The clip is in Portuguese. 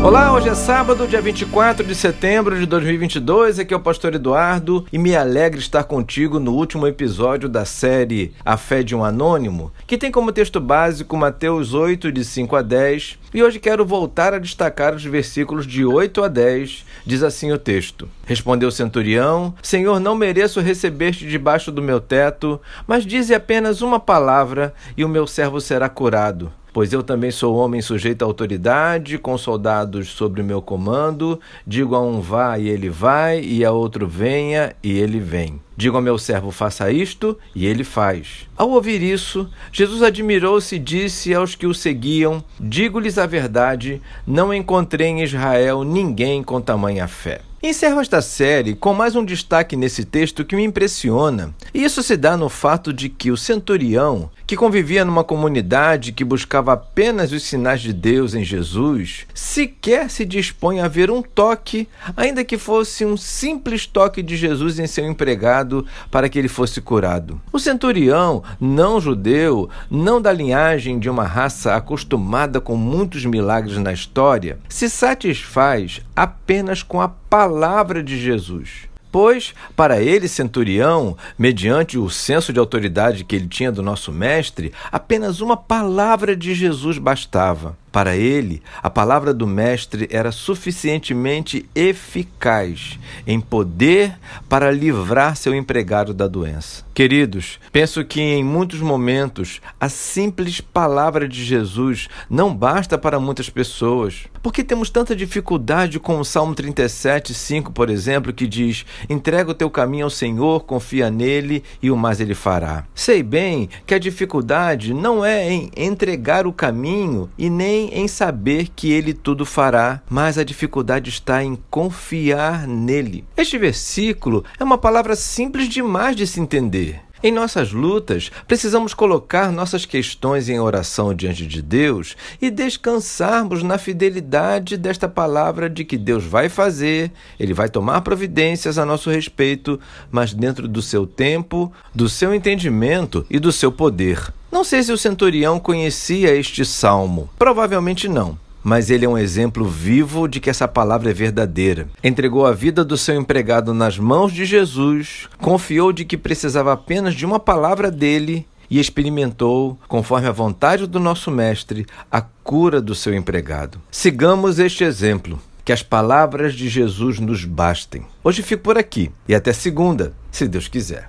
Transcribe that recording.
Olá, hoje é sábado, dia 24 de setembro de 2022. Aqui é o Pastor Eduardo e me alegra estar contigo no último episódio da série A Fé de um Anônimo, que tem como texto básico Mateus 8, de 5 a 10. E hoje quero voltar a destacar os versículos de 8 a 10. Diz assim o texto: Respondeu o centurião: Senhor, não mereço receber-te debaixo do meu teto, mas dize apenas uma palavra e o meu servo será curado. Pois eu também sou homem sujeito à autoridade, com soldados sobre o meu comando. Digo a um vá e ele vai, e a outro venha e ele vem. Digo ao meu servo faça isto, e ele faz. Ao ouvir isso, Jesus admirou-se e disse aos que o seguiam: Digo-lhes a verdade, não encontrei em Israel ninguém com tamanha fé. Encerro esta série com mais um destaque nesse texto que me impressiona. E isso se dá no fato de que o centurião, que convivia numa comunidade que buscava apenas os sinais de Deus em Jesus, sequer se dispõe a ver um toque, ainda que fosse um simples toque de Jesus em seu empregado para que ele fosse curado. O centurião, não judeu, não da linhagem de uma raça acostumada com muitos milagres na história, se satisfaz apenas com a palavra de Jesus. Pois, para ele, centurião, mediante o senso de autoridade que ele tinha do nosso Mestre, apenas uma palavra de Jesus bastava. Para ele, a palavra do Mestre era suficientemente eficaz em poder para livrar seu empregado da doença. Queridos, penso que em muitos momentos a simples palavra de Jesus não basta para muitas pessoas. Porque temos tanta dificuldade com o Salmo 37, 5, por exemplo, que diz: Entrega o teu caminho ao Senhor, confia nele e o mais ele fará. Sei bem que a dificuldade não é em entregar o caminho e nem em saber que ele tudo fará, mas a dificuldade está em confiar nele. Este versículo é uma palavra simples demais de se entender. Em nossas lutas, precisamos colocar nossas questões em oração diante de Deus e descansarmos na fidelidade desta palavra de que Deus vai fazer, Ele vai tomar providências a nosso respeito, mas dentro do seu tempo, do seu entendimento e do seu poder. Não sei se o centurião conhecia este salmo. Provavelmente não. Mas ele é um exemplo vivo de que essa palavra é verdadeira. Entregou a vida do seu empregado nas mãos de Jesus, confiou de que precisava apenas de uma palavra dele e experimentou, conforme a vontade do nosso Mestre, a cura do seu empregado. Sigamos este exemplo. Que as palavras de Jesus nos bastem. Hoje fico por aqui e até segunda, se Deus quiser.